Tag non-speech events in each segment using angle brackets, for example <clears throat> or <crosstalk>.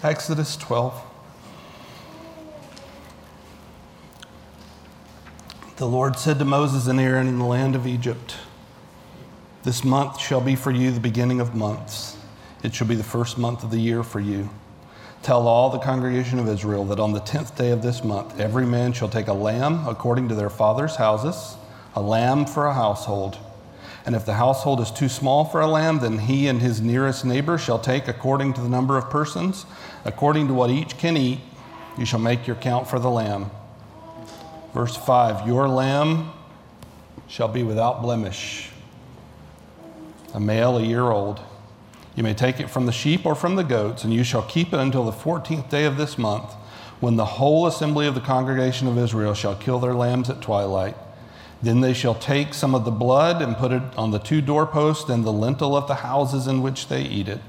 Exodus 12. The Lord said to Moses and Aaron in the land of Egypt, This month shall be for you the beginning of months. It shall be the first month of the year for you. Tell all the congregation of Israel that on the tenth day of this month every man shall take a lamb according to their father's houses, a lamb for a household. And if the household is too small for a lamb, then he and his nearest neighbor shall take according to the number of persons, according to what each can eat. You shall make your count for the lamb. Verse 5 Your lamb shall be without blemish, a male a year old. You may take it from the sheep or from the goats, and you shall keep it until the 14th day of this month, when the whole assembly of the congregation of Israel shall kill their lambs at twilight. Then they shall take some of the blood and put it on the two doorposts and the lintel of the houses in which they eat it.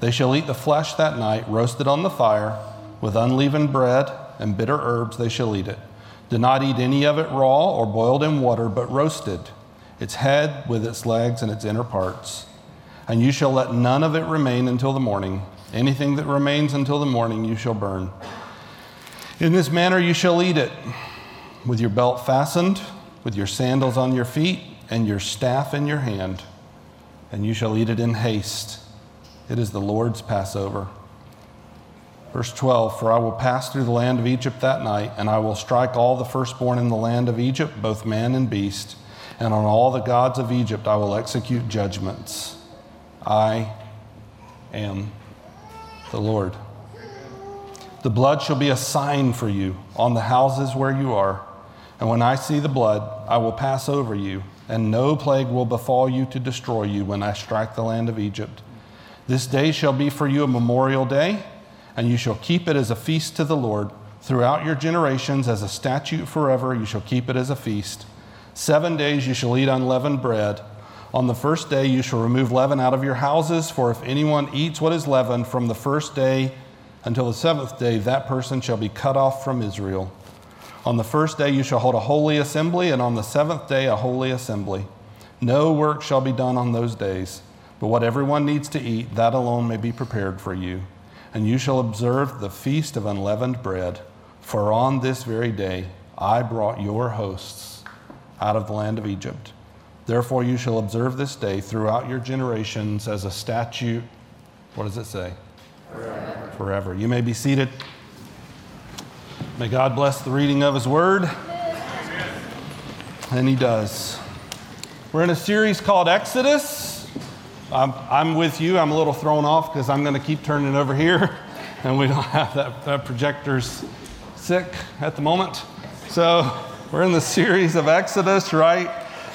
They shall eat the flesh that night, roasted on the fire, with unleavened bread and bitter herbs they shall eat it. Do not eat any of it raw or boiled in water, but roasted, its head with its legs and its inner parts and you shall let none of it remain until the morning. Anything that remains until the morning you shall burn. In this manner you shall eat it, with your belt fastened, with your sandals on your feet, and your staff in your hand. And you shall eat it in haste. It is the Lord's Passover. Verse 12 For I will pass through the land of Egypt that night, and I will strike all the firstborn in the land of Egypt, both man and beast, and on all the gods of Egypt I will execute judgments. I am the Lord. The blood shall be a sign for you on the houses where you are. And when I see the blood, I will pass over you, and no plague will befall you to destroy you when I strike the land of Egypt. This day shall be for you a memorial day, and you shall keep it as a feast to the Lord. Throughout your generations, as a statute forever, you shall keep it as a feast. Seven days you shall eat unleavened bread. On the first day you shall remove leaven out of your houses, for if anyone eats what is leavened from the first day until the seventh day, that person shall be cut off from Israel. On the first day you shall hold a holy assembly, and on the seventh day a holy assembly. No work shall be done on those days, but what everyone needs to eat, that alone may be prepared for you. And you shall observe the feast of unleavened bread, for on this very day I brought your hosts out of the land of Egypt. Therefore, you shall observe this day throughout your generations as a statute. What does it say? Forever. Forever. You may be seated. May God bless the reading of His Word. And He does. We're in a series called Exodus. I'm, I'm with you. I'm a little thrown off because I'm going to keep turning over here, <laughs> and we don't have that, that projector's sick at the moment. So we're in the series of Exodus, right?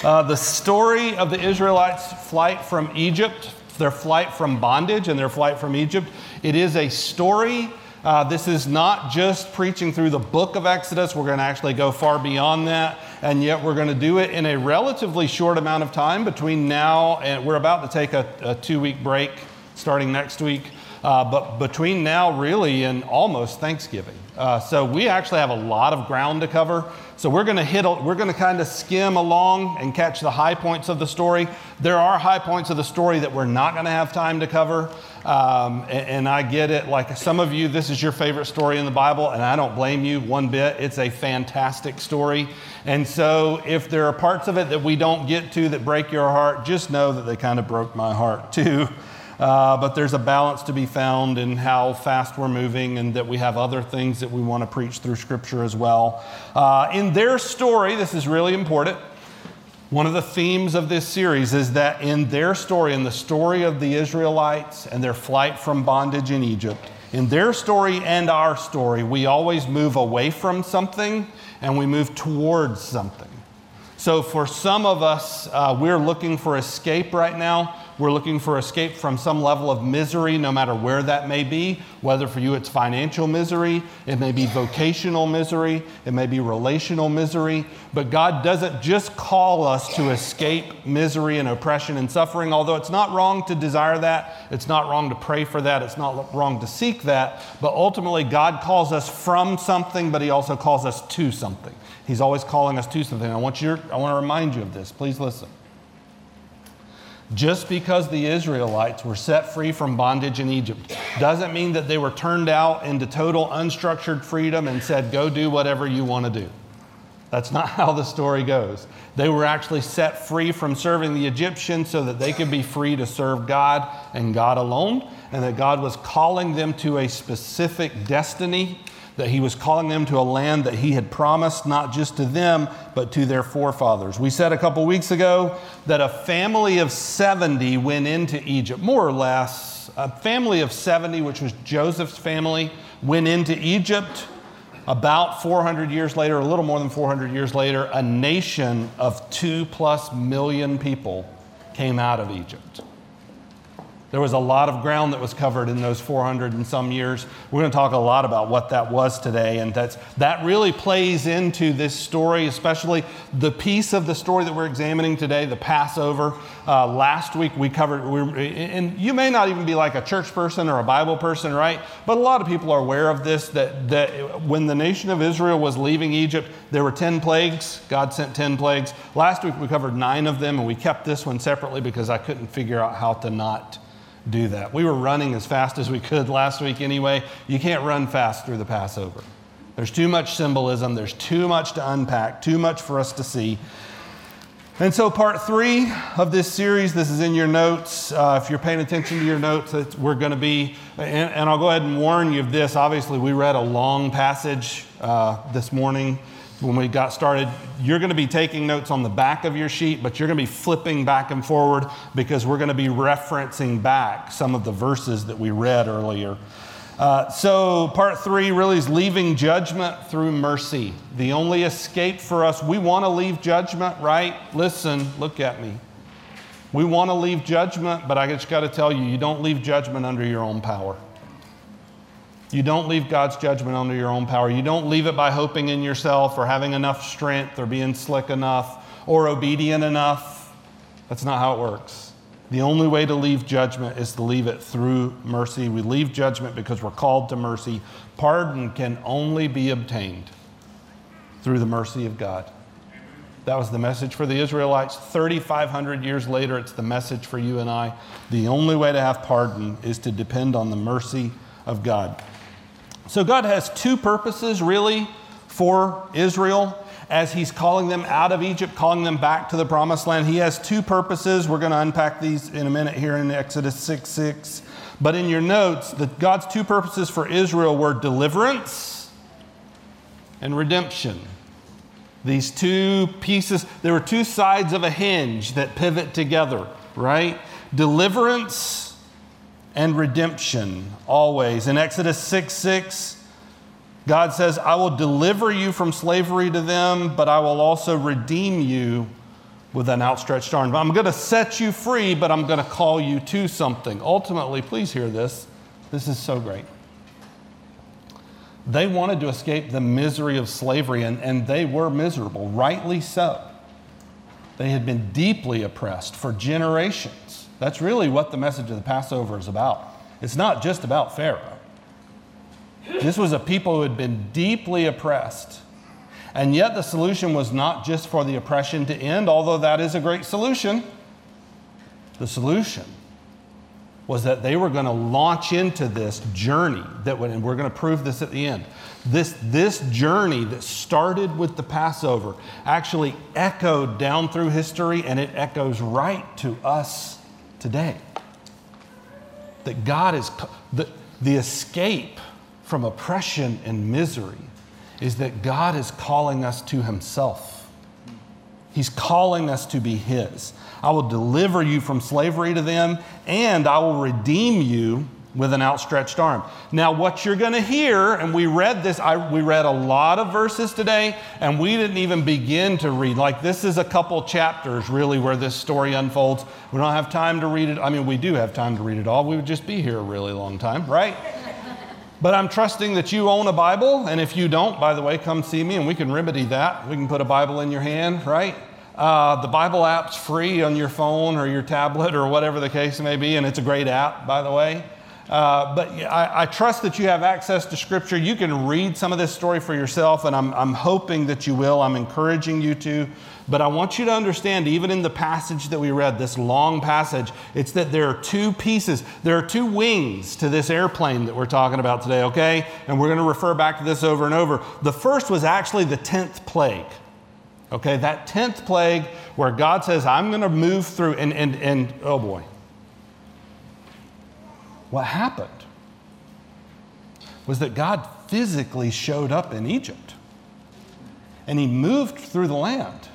Uh, the story of the Israelites' flight from Egypt, their flight from bondage and their flight from Egypt, it is a story. Uh, this is not just preaching through the book of Exodus. We're going to actually go far beyond that. And yet, we're going to do it in a relatively short amount of time between now and we're about to take a, a two week break starting next week. Uh, but between now, really, and almost Thanksgiving. Uh, so we actually have a lot of ground to cover. So we're going to hit, we're going to kind of skim along and catch the high points of the story. There are high points of the story that we're not going to have time to cover. Um, and, and, I get it. Like some of you, this is your favorite story in the Bible, and I don't blame you one bit. It's a fantastic story. And so if there are parts of it that we don't get to that break your heart, just know that they kind of broke my heart too. Uh, but there's a balance to be found in how fast we're moving, and that we have other things that we want to preach through Scripture as well. Uh, in their story, this is really important. One of the themes of this series is that in their story, in the story of the Israelites and their flight from bondage in Egypt, in their story and our story, we always move away from something and we move towards something. So, for some of us, uh, we're looking for escape right now. We're looking for escape from some level of misery, no matter where that may be. Whether for you it's financial misery, it may be vocational misery, it may be relational misery. But God doesn't just call us to escape misery and oppression and suffering, although it's not wrong to desire that, it's not wrong to pray for that, it's not wrong to seek that. But ultimately, God calls us from something, but He also calls us to something. He's always calling us to something. I want, you, I want to remind you of this. Please listen. Just because the Israelites were set free from bondage in Egypt doesn't mean that they were turned out into total unstructured freedom and said, go do whatever you want to do. That's not how the story goes. They were actually set free from serving the Egyptians so that they could be free to serve God and God alone, and that God was calling them to a specific destiny that he was calling them to a land that he had promised not just to them, but to their forefathers. We said a couple weeks ago that a family of 70 went into Egypt, more or less. A family of 70, which was Joseph's family, went into Egypt. About 400 years later, a little more than 400 years later, a nation of two plus million people came out of Egypt. There was a lot of ground that was covered in those 400 and some years. We're going to talk a lot about what that was today, and that's, that really plays into this story, especially the piece of the story that we're examining today, the Passover. Uh, last week we covered, we, and you may not even be like a church person or a Bible person, right? But a lot of people are aware of this that, that when the nation of Israel was leaving Egypt, there were 10 plagues. God sent 10 plagues. Last week we covered nine of them, and we kept this one separately because I couldn't figure out how to not do that. We were running as fast as we could last week anyway. You can't run fast through the Passover. There's too much symbolism, there's too much to unpack, too much for us to see. And so, part three of this series, this is in your notes. Uh, if you're paying attention to your notes, we're going to be, and, and, I'll go ahead and warn you of this. Obviously, we read a long passage uh, this morning when we got started, you're going to be taking notes on the back of your sheet, but you're going to be flipping back and forward because we're going to be referencing back some of the verses that we read earlier. Uh, so, part three really is leaving judgment through mercy. The only escape for us, we want to leave judgment, right? Listen, look at me. We want to leave judgment, but I just got to tell you, you don't leave judgment under your own power. You don't leave God's judgment under your own power. You don't leave it by hoping in yourself or having enough strength or being slick enough or obedient enough. That's not how it works. The only way to leave judgment is to leave it through mercy. We leave judgment because we're called to mercy. Pardon can only be obtained through the mercy of God. That was the message for the Israelites. 3,500 years later, it's the message for you and I. The only way to have pardon is to depend on the mercy of God. So God has two purposes really for Israel as he's calling them out of Egypt, calling them back to the promised land. He has two purposes. We're going to unpack these in a minute here in Exodus 6 6. But in your notes, the, God's two purposes for Israel were deliverance and redemption. These two pieces, there were two sides of a hinge that pivot together, right? Deliverance and redemption always. In Exodus 6 6, God says, I will deliver you from slavery to them, but I will also redeem you with an outstretched arm. I'm going to set you free, but I'm going to call you to something. Ultimately, please hear this. This is so great. They wanted to escape the misery of slavery, and, and they were miserable, rightly so. They had been deeply oppressed for generations. That's really what the message of the Passover is about. It's not just about Pharaoh. This was a people who had been deeply oppressed. And yet, the solution was not just for the oppression to end, although that is a great solution. The solution was that they were going to launch into this journey that would, and we're going to prove this at the end. This, this journey that started with the Passover actually echoed down through history and it echoes right to us today. That God is, the, the escape from oppression and misery is that God is calling us to Himself. He's calling us to be His. I will deliver you from slavery to them, and I will redeem you with an outstretched arm. Now, what you're going to hear, and we read this, I, we read a lot of verses today, and we didn't even begin to read. Like, this is a couple chapters really where this story unfolds. We don't have time to read it. I mean, we do have time to read it all. We would just be here a really long time, right? <laughs> But I'm trusting that you own a Bible, and if you don't, by the way, come see me and we can remedy that. We can put a Bible in your hand, right? Uh, the Bible app's free on your phone or your tablet or whatever the case may be, and it's a great app, by the way. Uh, but I, I, trust that you have access to Scripture. You can read some of this story for yourself, and I'm, I'm hoping that you will. I'm encouraging you to. But I want you to understand, even in the passage that we read, this long passage, it's that there are two pieces, there are two wings to this airplane that we're talking about today, okay? And we're going to refer back to this over and over. The first was actually the 10th plague. Okay, that 10th plague where God says, I'm going to move through, and, and, and oh boy. What happened was that God physically showed up in Egypt and he moved through the land.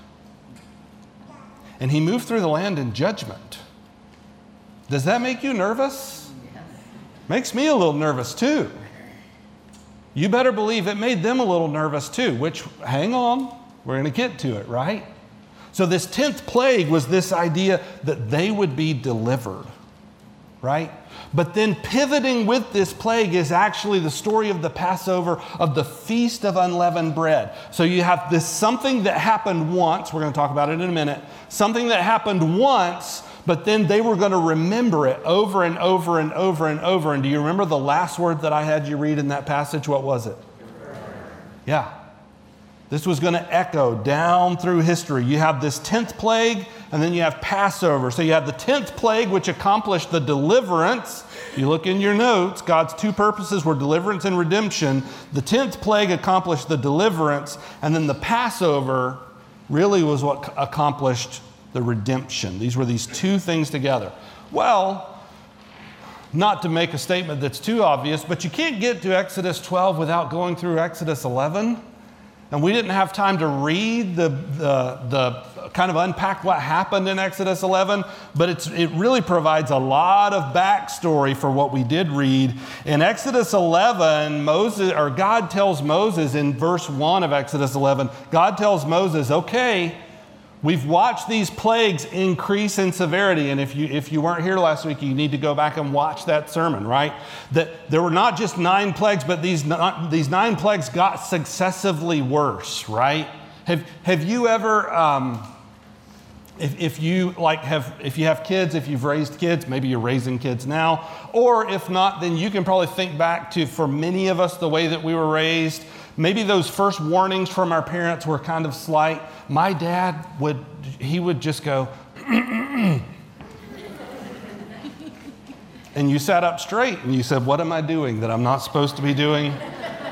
And he moved through the land in judgment. Does that make you nervous? Yes. Makes me a little nervous too. You better believe it made them a little nervous too, which, hang on, we're going to get to it, right? So, this 10th plague was this idea that they would be delivered, right? But then pivoting with this plague is actually the story of the Passover, of the Feast of Unleavened Bread. So you have this something that happened once, we're going to talk about it in a minute, something that happened once, but then they were going to remember it over and over and over and over. And do you remember the last word that I had you read in that passage? What was it? Yeah. This was going to echo down through history. You have this 10th plague, and then you have Passover. So you have the 10th plague, which accomplished the deliverance. You look in your notes, God's two purposes were deliverance and redemption. The 10th plague accomplished the deliverance, and then the Passover really was what accomplished the redemption. These were these two things together. Well, not to make a statement that's too obvious, but you can't get to Exodus 12 without going through Exodus 11. And we didn't have time to read the, the, the, kind of unpack what happened in Exodus 11, but it's, it really provides a lot of backstory for what we did read. In Exodus 11, Moses, or God tells Moses in verse 1 of Exodus 11, God tells Moses, okay, We've watched these plagues increase in severity. And if you, if you weren't here last week, you need to go back and watch that sermon, right? That there were not just nine plagues, but these, not, these nine plagues got successively worse, right? Have, have you ever, um, if, if you like have, if you have kids, if you've raised kids, maybe you're raising kids now, or if not, then you can probably think back to, for many of us, the way that we were raised. Maybe those first warnings from our parents were kind of slight my dad would, he would just go, <clears throat> and you sat up straight and you said, What am I doing that I'm not supposed to be doing?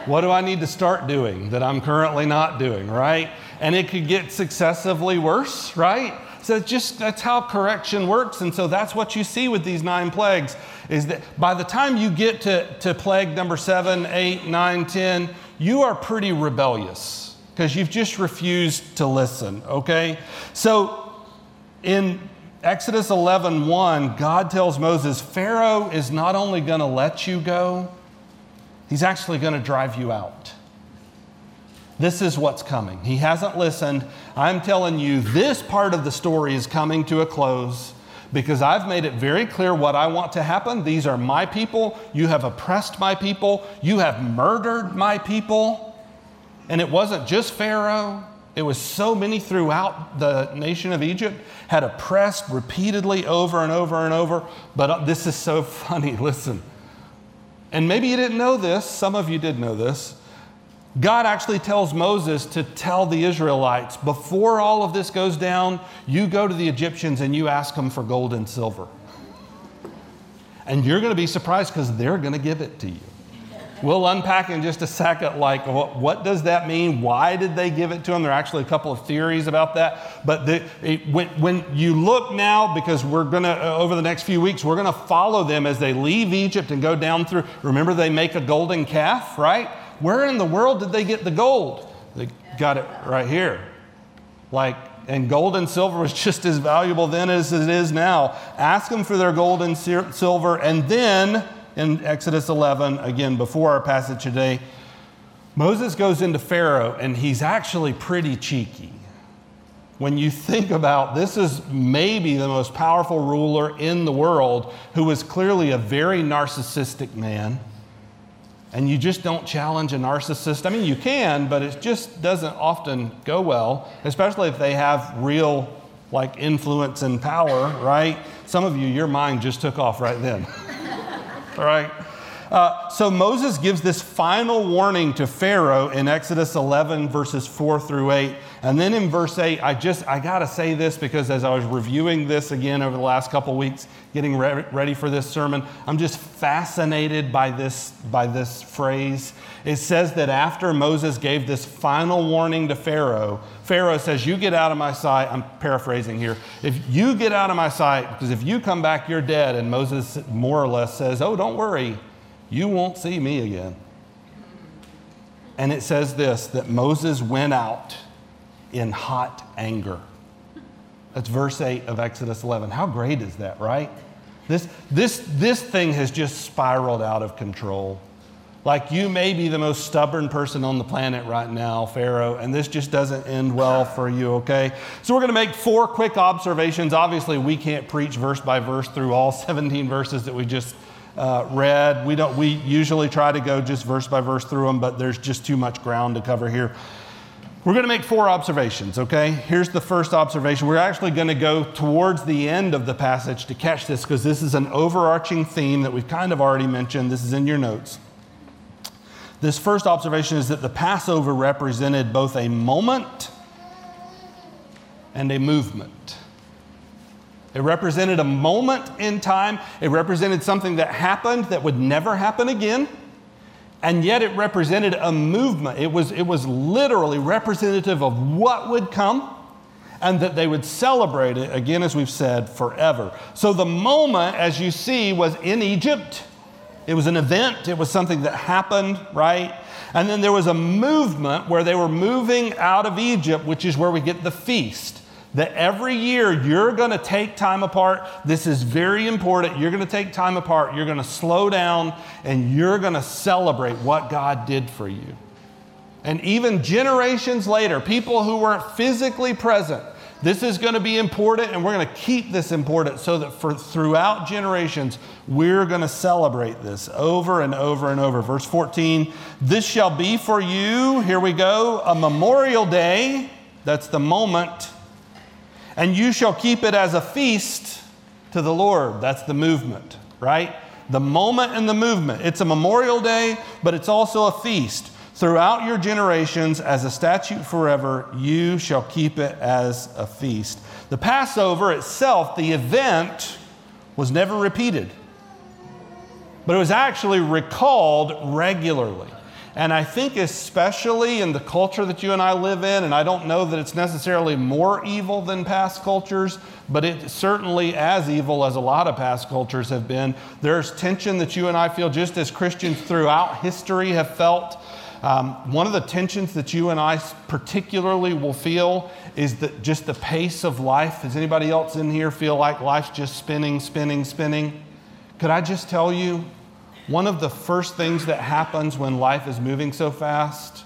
What do I need to start doing that I'm currently not doing, right? And it could get successively worse, right? So it's just that's how correction works. And so that's what you see with these nine plagues is that by the time you get to, to plague number seven, eight, nine, ten, you are pretty rebellious because you've just refused to listen, okay? So in Exodus 11 1, God tells Moses, Pharaoh is not only going to let you go, he's actually going to drive you out. This is what's coming. He hasn't listened. I'm telling you, this part of the story is coming to a close because I've made it very clear what I want to happen. These are my people. You have oppressed my people. You have murdered my people. And it wasn't just Pharaoh, it was so many throughout the nation of Egypt had oppressed repeatedly over and over and over. But uh, this is so <laughs> funny. Listen. And maybe you didn't know this, some of you did know this. God actually tells Moses to tell the Israelites before all of this goes down, you go to the Egyptians and you ask them for gold and silver. And you're going to be surprised because they're going to give it to you. We'll unpack in just a second, like, what, what, does that mean? Why did they give it to him? There are actually a couple of theories about that. But the, it, when, when you look now, because we're going to, uh, over the next few weeks, we're going to follow them as they leave Egypt and go down through. Remember, they make a golden calf, right? Where in the world did they get the gold? They got it right here. Like, and gold and silver was <laughs> just as valuable then as it is now. Ask them for their gold and silver, and then in Exodus 11, again, before our passage today, Moses goes into Pharaoh and he's actually pretty cheeky. When you think about this is maybe the most powerful ruler in the world who was clearly a very narcissistic man. And you just don't challenge a narcissist. I mean, you can, but it just doesn't often go well, especially if they have real like influence and power, right? Some of you, your mind just took off right then. <laughs> All right. Uh, so Moses gives this final warning to Pharaoh in Exodus 11, verses 4 through 8. And then in verse 8, I just, I got to say this because as I was reviewing this again over the last couple weeks, getting re- ready for this sermon, I'm just fascinated by this, by this phrase. It says that after Moses gave this final warning to Pharaoh, Pharaoh says, You get out of my sight. I'm paraphrasing here. If you get out of my sight, because if you come back, you're dead. And Moses more or less says, Oh, don't worry you won't see me again. And it says this that Moses went out in hot anger. That's verse 8 of Exodus 11. How great is that, right? This, this, this thing has just spiraled out of control. Like you may be the most stubborn person on the planet right now, Pharaoh, and this just doesn't end well for you, okay? So we're going to make four quick observations. Obviously, we can't preach verse by verse through all <laughs> 17 verses that we just uh, read. We, don't, we usually try to go just verse by verse through them, but there's just too much ground to cover here. We're going to make four observations, okay? Here's the first observation. We're actually going to go towards the end of the passage to catch this because this is an overarching theme that we've kind of already mentioned. This is in your notes. This first observation is that the Passover represented both a moment and a movement. It represented a moment in time. It represented something that happened that would never happen again. And yet it represented a movement. It was, it was literally representative of what would come and that they would celebrate it, again, as we've said, forever. So the moment, as you see, was in Egypt. It was an event, it was something that happened, right? And then there was a movement where they were moving out of Egypt, which is where we get the feast that every year you're going to take time apart. This is very important. You're going to take time apart. You're going to slow down and you're going to celebrate what God did for you. And even generations later, people who weren't physically present, this is going to be important and we're going to keep this important so that for throughout generations we're going to celebrate this over and over and over. Verse 14, this shall be for you, here we go, a memorial day. That's the moment and you shall keep it as a feast to the Lord. That's the movement, right? The moment and the movement. It's a memorial day, but it's also a feast. Throughout your generations, as a statute forever, you shall keep it as a feast. The Passover itself, the event, was never repeated, but it was actually recalled regularly. And I think, especially in the culture that you and I live in, and I don't know that it's necessarily more evil than past cultures, but it's certainly as evil as a lot of past cultures have been. There's tension that you and I feel just as Christians throughout history have felt. Um, one of the tensions that you and I particularly will feel is that just the pace of life. Does anybody else in here feel like life's just spinning, spinning, spinning? Could I just tell you, one of the first things that happens when life is moving so fast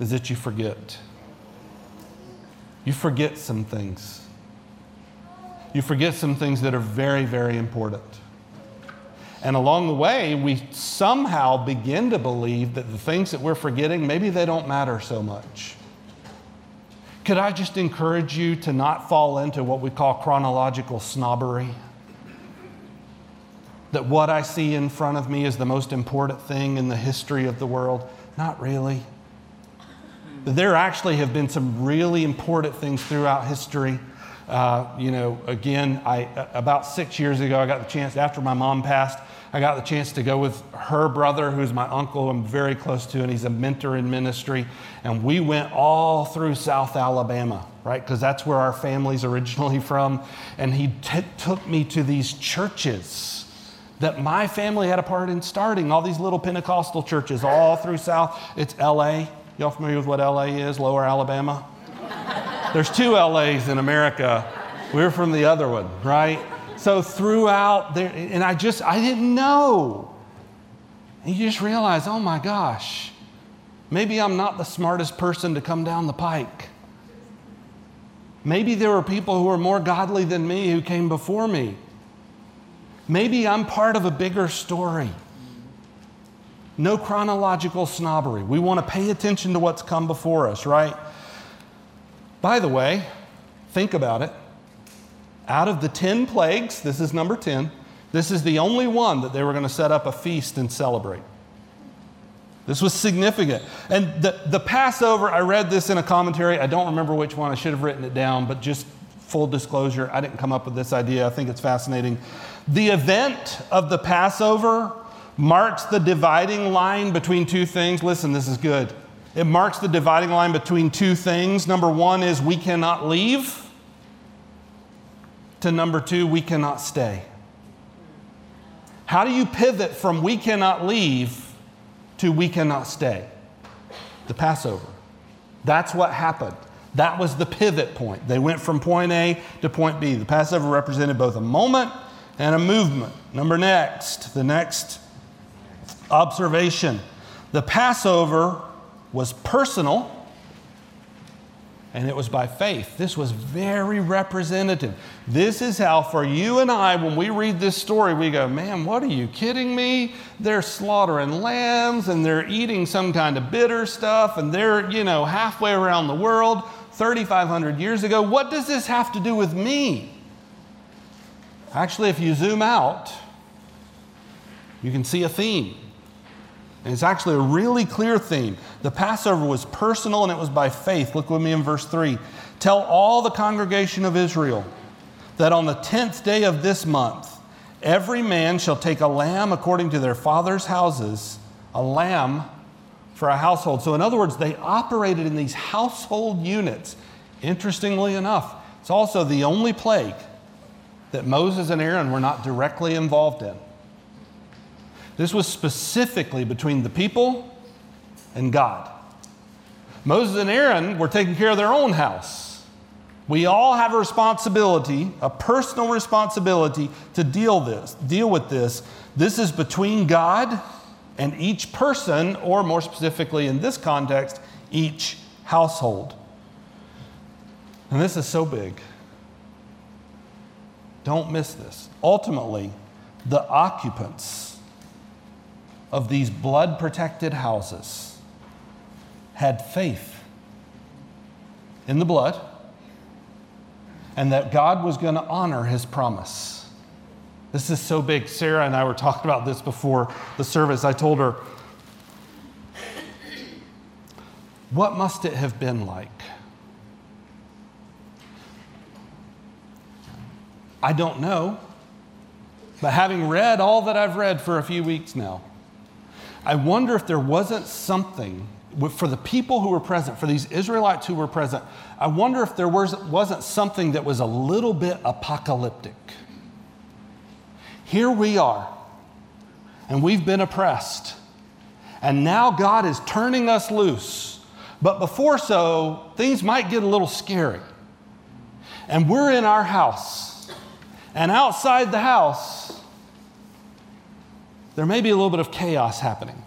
is that you forget. You forget some things. You forget some things that are very, very important. And along the way, we somehow begin to believe that the things that we're forgetting, maybe they don't matter so much. Could I just encourage you to not fall into what we call chronological snobbery? That what I see in front of me is the most important thing in the history of the world. Not really. There actually have been some really important things throughout history. Uh, you know, again, I, about six years ago, I got the chance, after my mom passed, I got the chance to go with her brother, who's my uncle, I'm very close to, and he's a mentor in ministry. And we went all through South Alabama, right? Because that's where our family's originally <laughs> from. And he t- took me to these churches that my family had a part in starting all these little Pentecostal churches all through South. It's LA. Y'all familiar with what LA is? Lower Alabama? There's two LAs in America. We're from the other one, right? So throughout there, and I just, I didn't know. And you just realize, oh my gosh, maybe I'm not the smartest person to come down the pike. Maybe there were people who were more godly than me who came before me. Maybe I'm part of a bigger story. No chronological snobbery. We want to pay attention to what's come before us, right? By the way, think about it. Out of the 10 plagues, this is number 10, This is the only one that they were going to set up a feast and celebrate. This was significant. And the, the Passover, I read this in a commentary. I don't remember which one. I should have written it down, but just full disclosure, I didn't come up with this idea. I think it's fascinating. The event of the Passover marks the dividing line between two things. Listen, this is good. It marks the dividing line between two things. Number one is we cannot leave, to number two, we cannot stay. How do you pivot from we cannot leave to we cannot stay? The Passover. That's what happened. That was the pivot point. They went from point A to point B. The Passover represented both a moment and a movement. Number next, the next observation. The Passover was personal and it was by faith. This was very representative. This is how, for you and I, when we read this story, we go, Man, what are you kidding me? They're slaughtering lambs and they're eating some kind of bitter stuff and they're, you know, halfway around the world 3,500 years ago. What does this have to do with me? Actually, if you zoom out, you can see a theme. And it's actually a really clear theme. The Passover was personal and it was by faith. Look with me in verse 3. Tell all the congregation of Israel that on the 10th day of this month, every man shall take a lamb according to their father's houses, a lamb for a household. So, in other words, they operated in these household units. Interestingly enough, it's also the only plague that Moses and Aaron were not directly involved in. This was specifically between the people and God. Moses and Aaron were taking care of their own house. We all have a responsibility, a personal responsibility to deal this, deal with this. This is between God and each person, or more specifically in this context, each household. And this is so big. Don't miss this. Ultimately, the occupants of these blood protected houses had faith in the blood and that God was going to honor his promise. This is so big. Sarah and I were talking about this before the service. I told her, What must it have been like? I don't know. But having read all that I've read for a few weeks now, I wonder if there wasn't something for the people who were present, for these Israelites who were present, I wonder if there was, wasn't something that was a little bit apocalyptic. Here we are, and we've been oppressed, and now God is turning us loose. But before so, things might get a little scary. And we're in our house, and outside the house, there may be a little bit of chaos happening.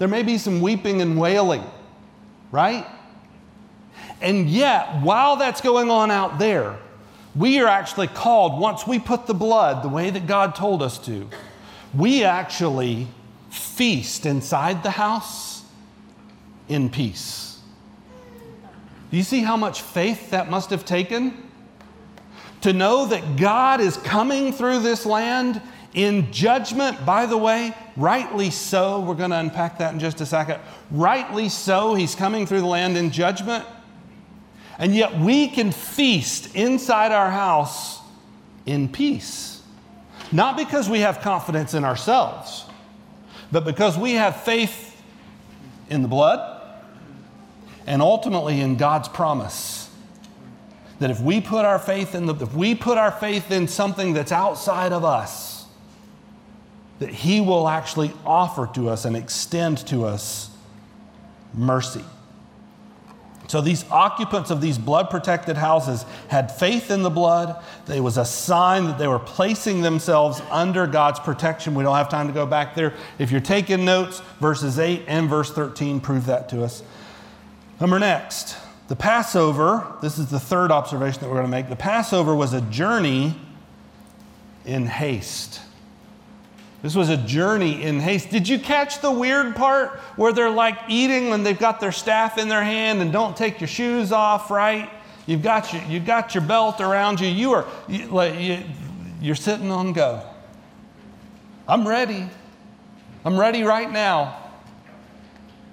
There may be some weeping and wailing, right? And yet, while that's going on out there, we are actually called, once we put the blood the way that God told us to, we actually feast inside the house in peace. Do you see how much faith that must have taken? To know that God is coming through this land in judgment, by the way, rightly so. We're going to unpack that in just a second. Rightly so, he's coming through the land in judgment. And yet we can feast inside our house in peace. Not because we have confidence in ourselves, but because we have faith in the blood and ultimately in God's promise that if we put our faith in the, if we put our faith in something that's outside of us, that He will actually offer to us and extend to us mercy. So these occupants of these blood protected houses had faith in the blood. It was a sign that they were placing themselves under God's protection. We don't have time to go back there. If you're taking notes, verses 8 and verse 13 prove that to us. Number next, the Passover, this is the third observation that we're going to make. The Passover was a journey in haste. This was a journey in haste. Did you catch the weird part where they're like eating when they've got their staff in their hand and don't take your shoes off, right? You've got your, you've got your belt around you. You are, you, like, you, you're sitting on go. I'm ready. I'm ready right now.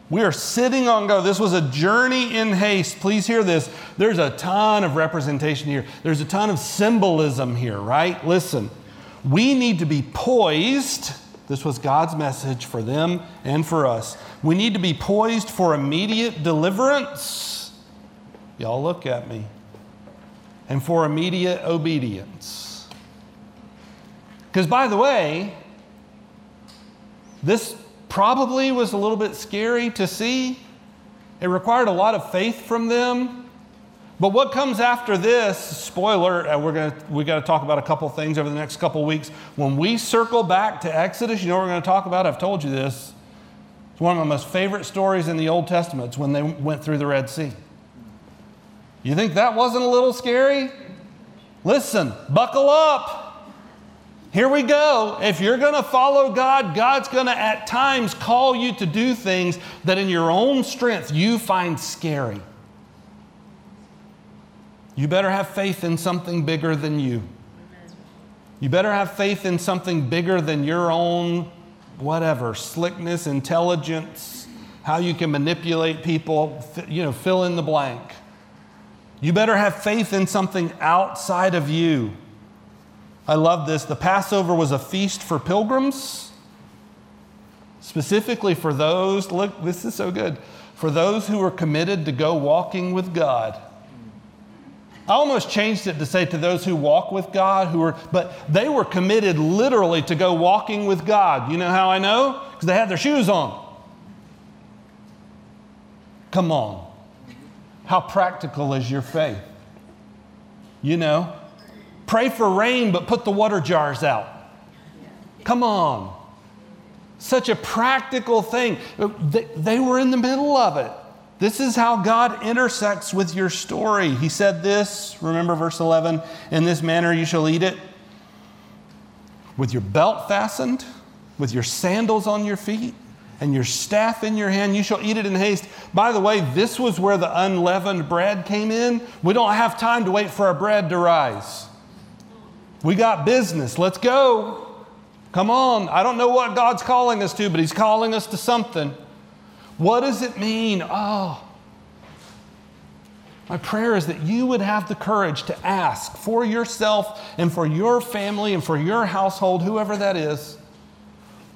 We are sitting on go. This was a journey in haste. Please hear this. There's a ton of representation here, there's a ton of symbolism here, right? Listen, we need to be poised. This was God's message for them and for us. We need to be poised for immediate deliverance. Y'all look at me. And for immediate obedience. Because, by the way, this probably was a little bit scary to see. It required a lot of faith from them. But what comes after this, spoiler, uh, we're gonna, we got to talk about a couple things over the next couple weeks. When we circle back to Exodus, you know what we're to talk about? I've told you this. It's one of my most favorite stories in the Old Testament. It's when they went through the Red Sea. You think that wasn't a little scary? Listen, buckle up. Here we go. If you're going to follow God, God's going to at times call you to do things that in your own strength you find scary. You better have faith in something bigger than you. You better have faith in something bigger than your own, whatever, slickness, intelligence, how you can manipulate people, you know, fill in the blank. You better have faith in something outside of you. I love this. The Passover was a feast for pilgrims, specifically for those, look, this is so good, for those who were committed to go walking with God. I almost changed it to say to those who walk with God, who were, but they were committed literally to go walking with God. You know how I know? Because they had their shoes on. Come on. How practical is your faith? You know, Pray for rain, but put the water jars out. Come on. Such a practical thing. They were in the middle of it. This is how God intersects with your story. He said this, remember verse 11, in this manner you shall eat it with your belt fastened, with your sandals on your feet, and your staff in your hand. You shall eat it in haste. By the way, this was where the unleavened bread came in. We don't have time to wait for our bread to rise. We got business. Let's go. Come on. I don't know what God's calling us to, but He's calling us to something. What does it mean? Oh, my prayer is that you would have the courage to ask for yourself and for your family and for your household, whoever that is,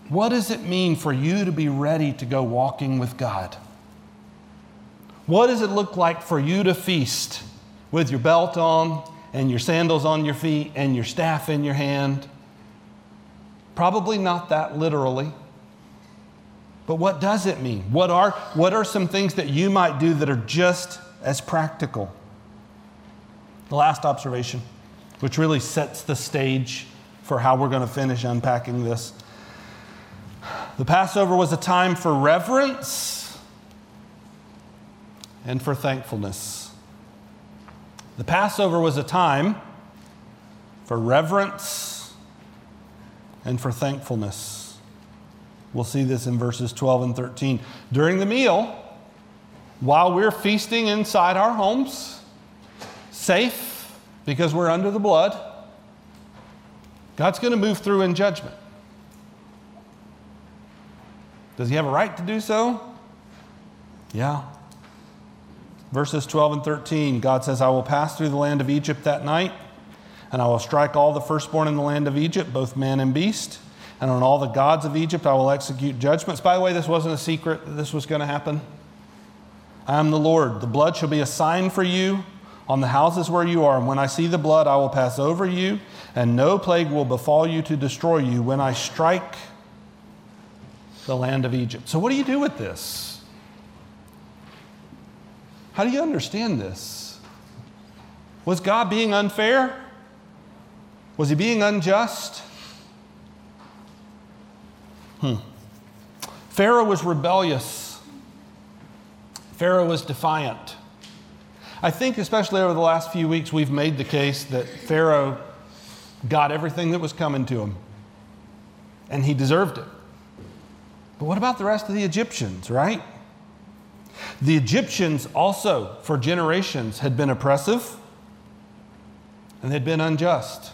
what does it mean for you to be ready to go walking with God? What does it look like for you to feast with your belt on and your sandals on your feet and your staff in your hand. Probably not that literally. But what does it mean? What are, what are some things that you might do that are just as practical? The last observation, which really sets the stage for how we're going to finish unpacking this. The Passover was a time for reverence and for thankfulness. The Passover was a time for reverence and for thankfulness. We'll see this in verses 12 and 13. During the meal, while we're feasting inside our homes, safe because we're under the blood, God's going to move through in judgment. Does he have a right to do so? Yeah. Verses 12 and 13, God says, I will pass through the land of Egypt that night, and I will strike all the firstborn in the land of Egypt, both man and beast. And on all the gods of Egypt I will execute judgments. By the way, this wasn't a secret that this was going to happen. I am the Lord. The blood shall be a sign for you on the houses where you are. And when I see the blood, I will pass over you, and no plague will befall you to destroy you when I strike the land of Egypt. So, what do you do with this? How do you understand this? Was God being unfair? Was he being unjust? Hmm. Pharaoh was rebellious. Pharaoh was defiant. I think, especially over the last few weeks, we've made the case that Pharaoh got everything that was coming to him, and he deserved it. But what about the rest of the Egyptians, right? The Egyptians also, for generations, had been oppressive and they'd been unjust.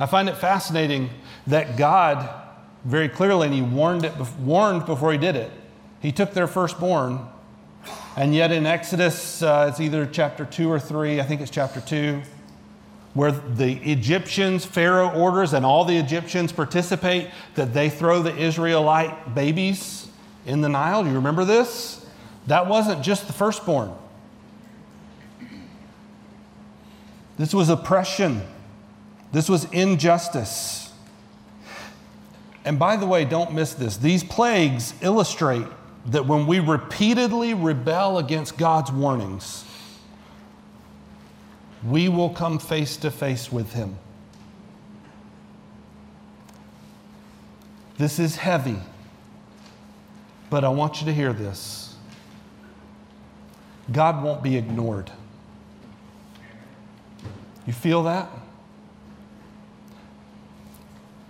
I find it fascinating that God, very clearly, and He warned, it, warned before He did it, He took their firstborn, and yet in Exodus, uh, it's either chapter 2 or 3, I think it's chapter 2, where the Egyptians, Pharaoh orders, and all the Egyptians participate, that they throw the Israelite babies in the Nile. You remember this? That wasn't just the firstborn. This was oppression. This was injustice. And by the way, don't miss this. These plagues illustrate that when we repeatedly rebel against God's warnings, we will come face to face with Him. This is heavy, but I want you to hear this. God won't be ignored. You feel that?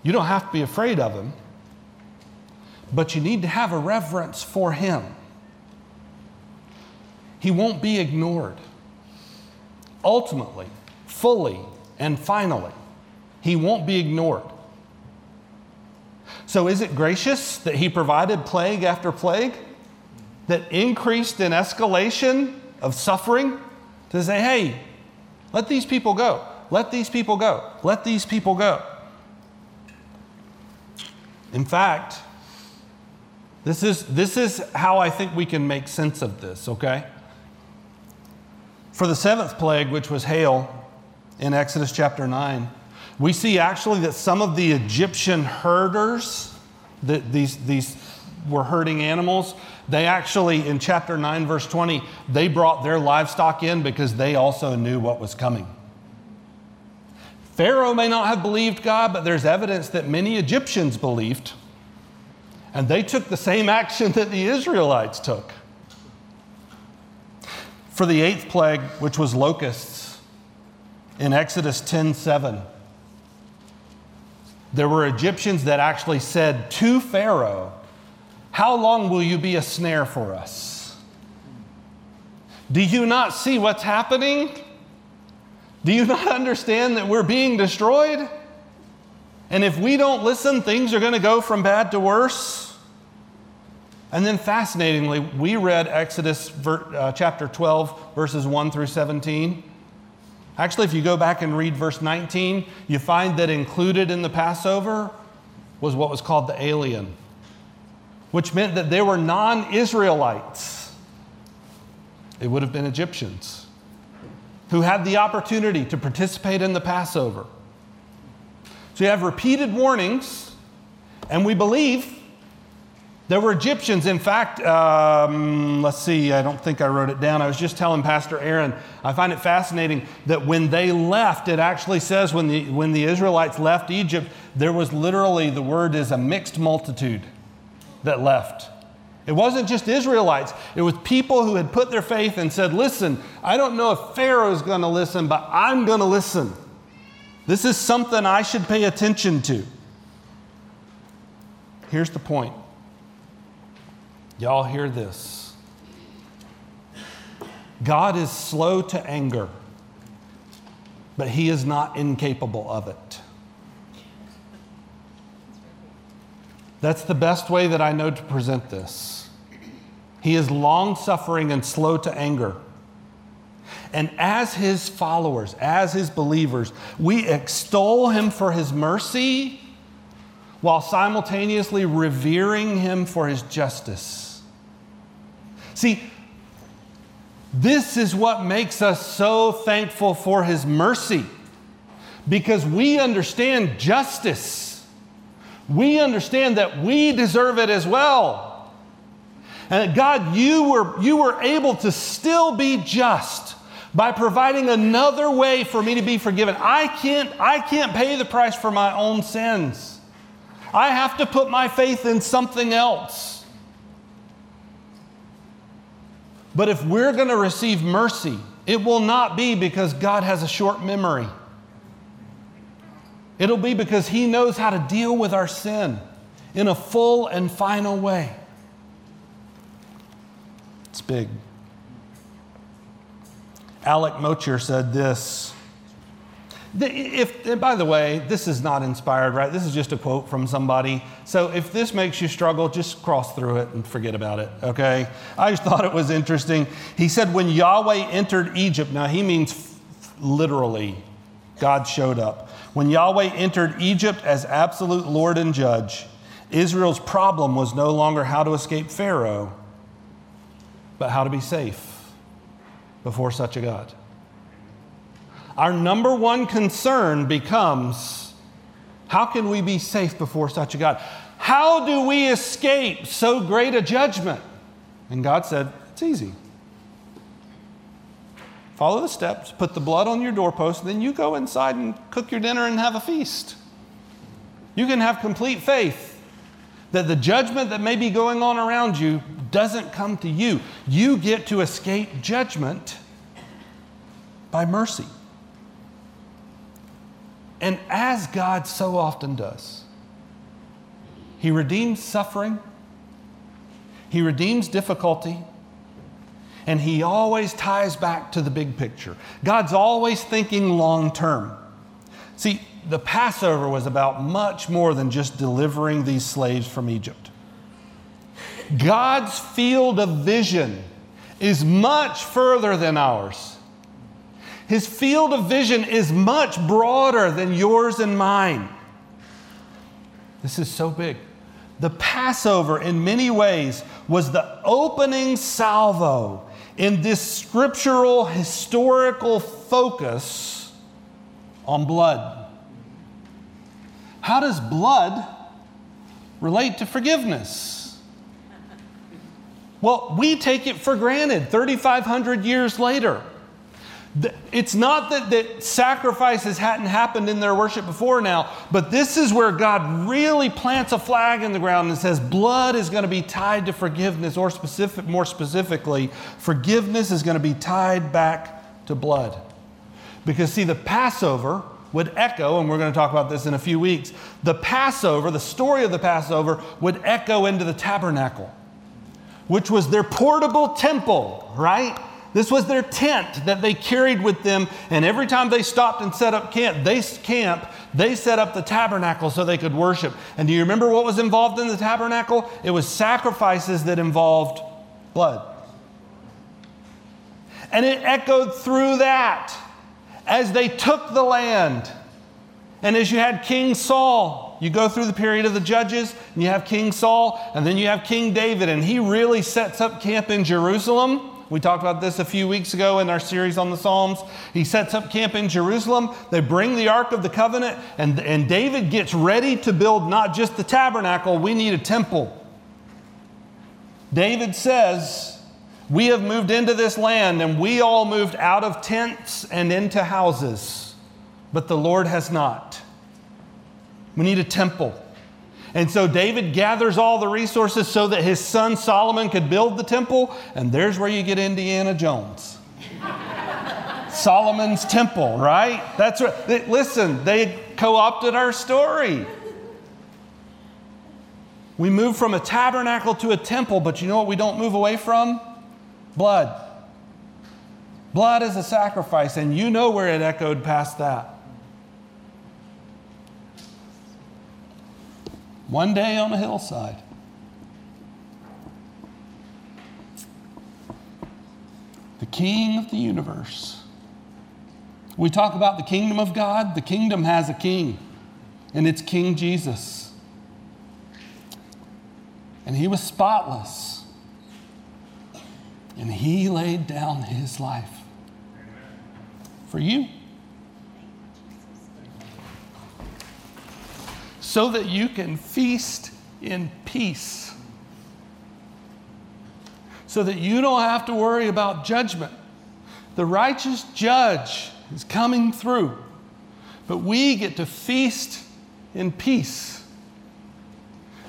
You don't have to be afraid of him, but you need to have a reverence for him. He won't be ignored. Ultimately, fully, and finally, he won't be ignored. So, is it gracious that he provided plague after plague that increased in escalation of suffering to say, hey, let these people go. Let these people go. Let these people go. In fact, this is, this is how I think we can make sense of this, okay? For the seventh plague, which was hail in Exodus chapter 9, we see actually that some of the Egyptian herders, that these, these were herding animals, they actually, in chapter 9, verse 20, they brought their livestock in because they also knew what was coming. Pharaoh may not have believed God, but there's evidence that many Egyptians believed. And they took the same action that the Israelites took. For the eighth plague, which was locusts, in Exodus 10 7, there were Egyptians that actually said to Pharaoh, how long will you be a snare for us? Do you not see what's happening? Do you not understand that we're being destroyed? And if we don't listen, things are going to go from bad to worse. And then, fascinatingly, we read Exodus uh, chapter 12, verses 1 through 17. Actually, if you go back and read verse 19, you find that included in the Passover was what was called the alien which meant that they were non Israelites. It would have been Egyptians who had the opportunity to participate in the Passover. So you have repeated warnings, and we believe there were Egyptians. In fact, um, let's see, I don't think I wrote it down. I was just telling Pastor Aaron, I find it fascinating that when they left, it actually says when the, when the Israelites left Egypt, there was literally, the word is a mixed multitude that left. It wasn't just Israelites, it was people who had put their faith and said, Listen, I don't know if Pharaoh's going to listen, but I'm going to listen. This is something I should pay attention to. Here's the point. Y'all hear this. God is slow to anger, but he is not incapable of it. That's the best way that I know to present this. He is long suffering and slow to anger. And as his followers, as his believers, we extol him for his mercy while simultaneously revering him for his justice. See, this is what makes us so thankful for his mercy because we understand justice we understand that we deserve it as well. And that God, you were, you were able to still be just by providing another way for me to be forgiven. I can't, I can't pay the price for my own sins. I have to put my faith in something else. But if we're going to receive mercy, it will not be because God has a short memory. It'll be because He knows how to deal with our sin in a full and final way. It's big. Alec Motyer said this If, by the way, this is not inspired, right? This is just a quote from somebody. So if this makes you struggle, just cross through it and forget about it, okay? I just <laughs> thought it was interesting. He said, when Yahweh entered Egypt, now he means literally, God showed up. When Yahweh entered Egypt as absolute Lord and judge, Israel's problem was no longer how to escape Pharaoh, but how to be safe before such a God our number one concern becomes how can we be safe before such a God? How do we escape so great a judgment? And God said, It's easy. Follow the steps, put the blood on your doorpost, then you go inside and cook your dinner and have a feast. You can have complete faith that the judgment that may be going on around you doesn't come to you. You get to escape judgment by mercy. And as God so often does, He redeems suffering, He redeems difficulty, and He always ties back to the big picture. God's always thinking long term. See, the Passover was about much more than just delivering these slaves from Egypt. God's field of vision is much further than ours. His field of vision is much broader than yours and mine. This is so big. The Passover, in many ways, was the opening salvo in this scriptural, historical focus on blood. How does blood relate to forgiveness? Well, we take it for granted 3,500 years later. It's not that, that sacrifices hadn't happened in their worship before now, but this is where God really plants a flag in the ground and says blood is going to be tied to forgiveness, or specific, more specifically, forgiveness is going to be tied back to blood. Because, see, the Passover would echo, and we're going to talk about this in a few weeks, the Passover, the story of the Passover, would echo into the tabernacle, which was their portable temple, right? This was their tent that they carried with them, and every time they stopped and set up camp, they camp, they set up the tabernacle so they could worship. And do you remember what was involved in the tabernacle? It was sacrifices that involved blood. And it echoed through that as they took the land. And as you had King Saul, you go through the period of the judges, and you have King Saul, and then you have King David, and he really sets up camp in Jerusalem. We talked about this a few weeks ago in our series on the Psalms. He sets up camp in Jerusalem. They bring the Ark of the Covenant, and, and David gets ready to build not just the tabernacle, we need a temple. David says, We have moved into this land, and we all moved out of tents and into houses, but the Lord has not. We need a temple. And so David gathers all the resources so that his son Solomon could build the temple. And there's where you get Indiana Jones. Solomon's temple, right? That's right. Listen, they co opted our story. We move from a tabernacle to a temple, but you know what we don't move away from? Blood. Blood is a sacrifice, and you know where it echoed past that. One day on a hillside. The King of the universe. We talk about the kingdom of God, the kingdom has a king, and it's King Jesus. And he was spotless, and he laid down his life for you. So that you can feast in peace. So that you don't have to worry about judgment. The righteous judge is coming through, but we get to feast in peace.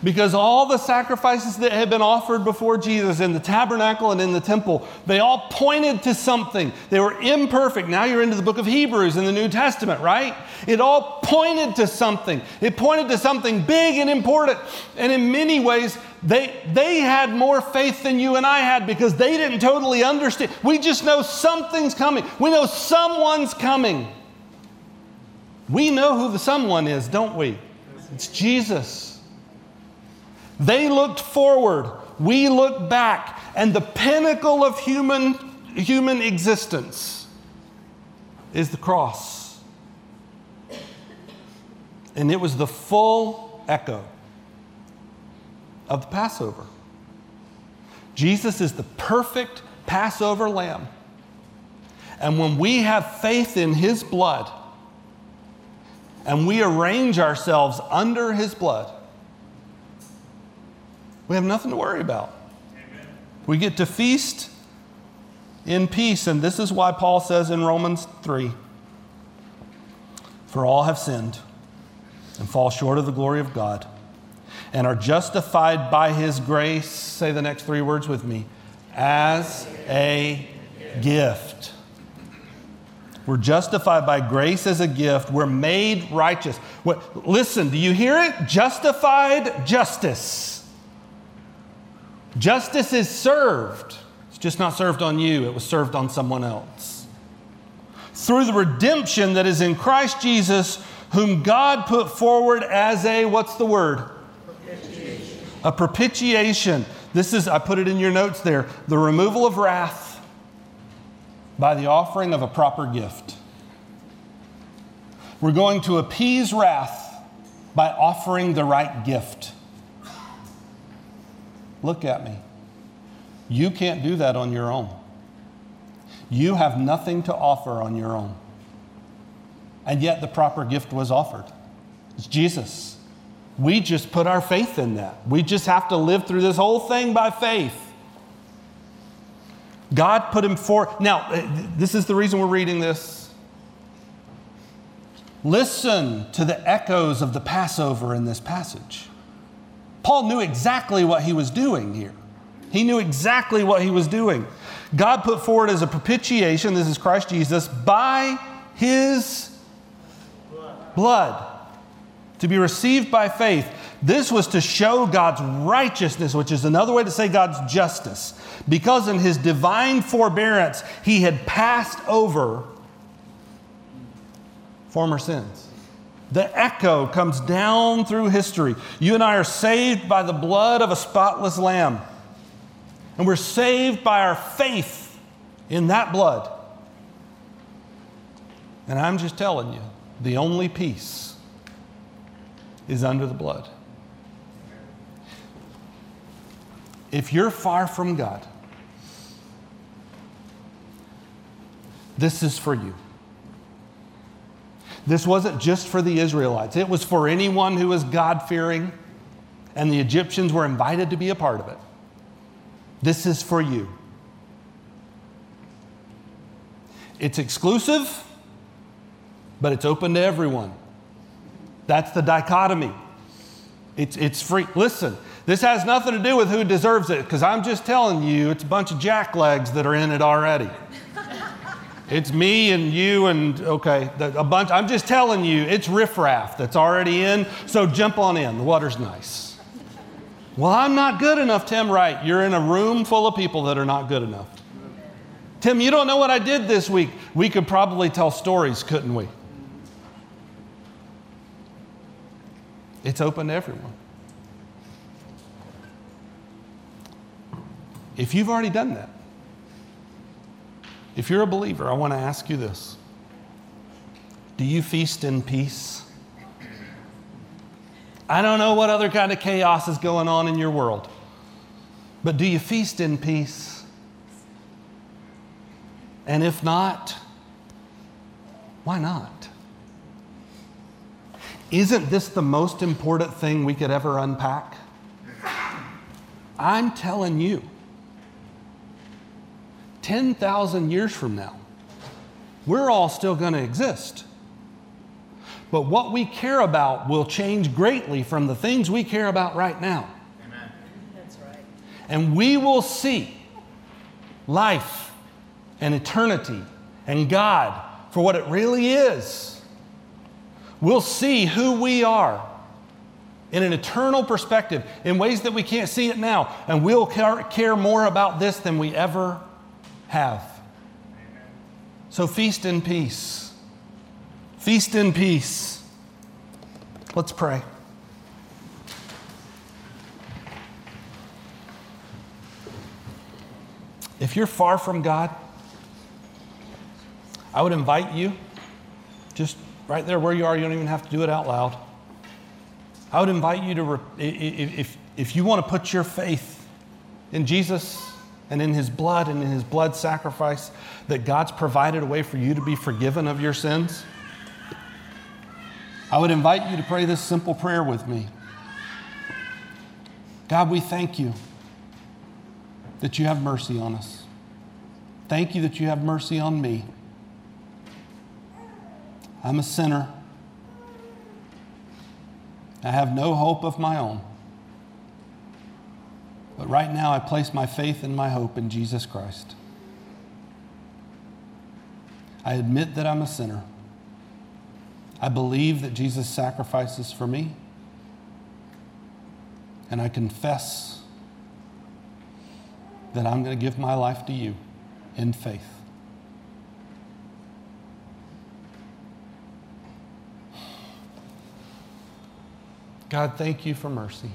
Because all the sacrifices that had been offered before Jesus in the tabernacle and in the temple, they all pointed to something. They were imperfect. Now you're into the book of Hebrews in the New Testament, right? It all pointed to something. It pointed to something big and important. And in many ways, they, they had more faith than you and I had because they didn't totally understand. We just know something's coming, we know someone's coming. We know who the someone is, don't we? It's Jesus. They looked forward, we look back, and the pinnacle of human, human existence is the cross. And it was the full echo of the Passover. Jesus is the perfect Passover lamb. And when we have faith in his blood and we arrange ourselves under his blood, we have nothing to worry about. Amen. We get to feast in peace. And this is why Paul says in Romans 3 For all have sinned and fall short of the glory of God and are justified by his grace. Say the next three words with me as a gift. We're justified by grace as a gift. We're made righteous. What, listen, do you hear it? Justified justice. Justice is served. It's just not served on you, it was served on someone else. Through the redemption that is in Christ Jesus, whom God put forward as a, what's the word? Propitiation. A propitiation. This is, I put it in your notes there, the removal of wrath by the offering of a proper gift. We're going to appease wrath by offering the right gift. Look at me. You can't do that on your own. You have nothing to offer on your own. And yet the proper gift was offered. It's Jesus. We just put our faith in that. We just have to live through this whole thing by faith. God put him for. Now, uh, this is the reason we're reading this. Listen to the echoes of the Passover in this passage. Paul knew exactly what he was doing here. He knew exactly what he was doing. God put forward as a propitiation, this is Christ Jesus, by his blood. to be received by faith. This was to show God's righteousness, which is another way to say God's justice. Because in his divine forbearance, he had passed over former sins. The echo comes down through history. You and I are saved by the blood of a spotless lamb. And we're saved by our faith in that blood. And I'm just telling you, the only peace is under the blood. If you're far from God, this is for you. This wasn't just for the Israelites, it was for anyone who was God fearing, and the Egyptians were invited to be a part of it. This is for you. It's exclusive, but it's open to everyone. That's the dichotomy. It's, it's free. Listen, this has nothing to do with who deserves it, because I'm just telling you, it's a bunch of jacklegs that are in it already. It's me and you and, okay, a bunch. I'm just telling you, it's riffraff that's already in, so jump on in. The water's nice. Well, I'm not good enough, Timm. Right. You're in a room full of people that are not good enough. Timm, you don't know what I did this week. We could probably tell stories, couldn't we? It's open to everyone. If you've already done that, if you're a believer, I want to ask you this Do you feast in peace? I don't know what other kind of chaos is going on in your world, but do you feast in peace? And if not, why not? Isn't this the most important thing we could ever unpack? I'm telling you. 10,000 years from now, we're all still going to exist. But what we care about will change greatly from the things we care about right now. Amen. That's right. And we will see life and eternity and God for what it really is. We'll see who we are in an eternal perspective in ways that we can't see it now. And we'll care, more about this than we ever have. So feast in peace. Feast in peace. Let's pray. If you're far from God, I would invite you, just right there where you are, you don't even have to do it out loud. I would invite you to, if, if you want to put your faith in Jesus and in his blood and in his blood sacrifice, that God's provided a way for you to be forgiven of your sins, I would invite you to pray this simple prayer with me. God, we thank you that you have mercy on us. Thank you that you have mercy on me. I'm a sinner. I have no hope of my own. But right now, I place my faith and my hope in Jesus Christ. I admit that I'm a sinner. I believe that Jesus sacrifices for me. And I confess that I'm going to give my life to you in faith. God, thank you for mercy.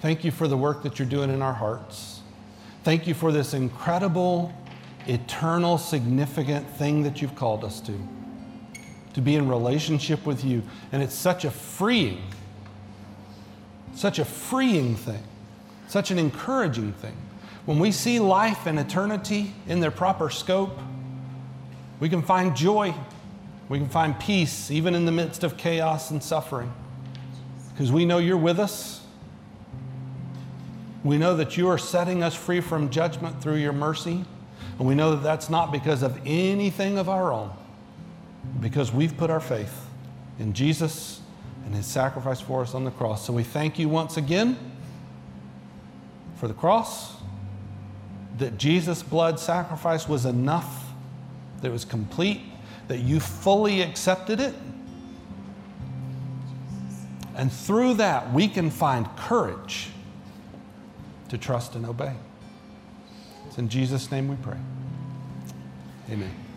Thank you for the work that you're doing in our hearts. Thank you for this incredible, eternal, significant thing that you've called us to, to be in relationship with you. And it's such a freeing, such a freeing thing, such an encouraging thing. When we see life and eternity in their proper scope, we can find joy we can find peace even in the midst of chaos and suffering because we know you're with us. We know that you are setting us free from judgment through your mercy. And we know that that's not because of anything of our own, because we've put our faith in Jesus and his sacrifice for us on the cross. So we thank you once again for the cross, that Jesus' blood sacrifice was enough, that it was complete, that you fully accepted it. And through that, we can find courage to trust and obey. It's in Jesus' name we pray. Amen.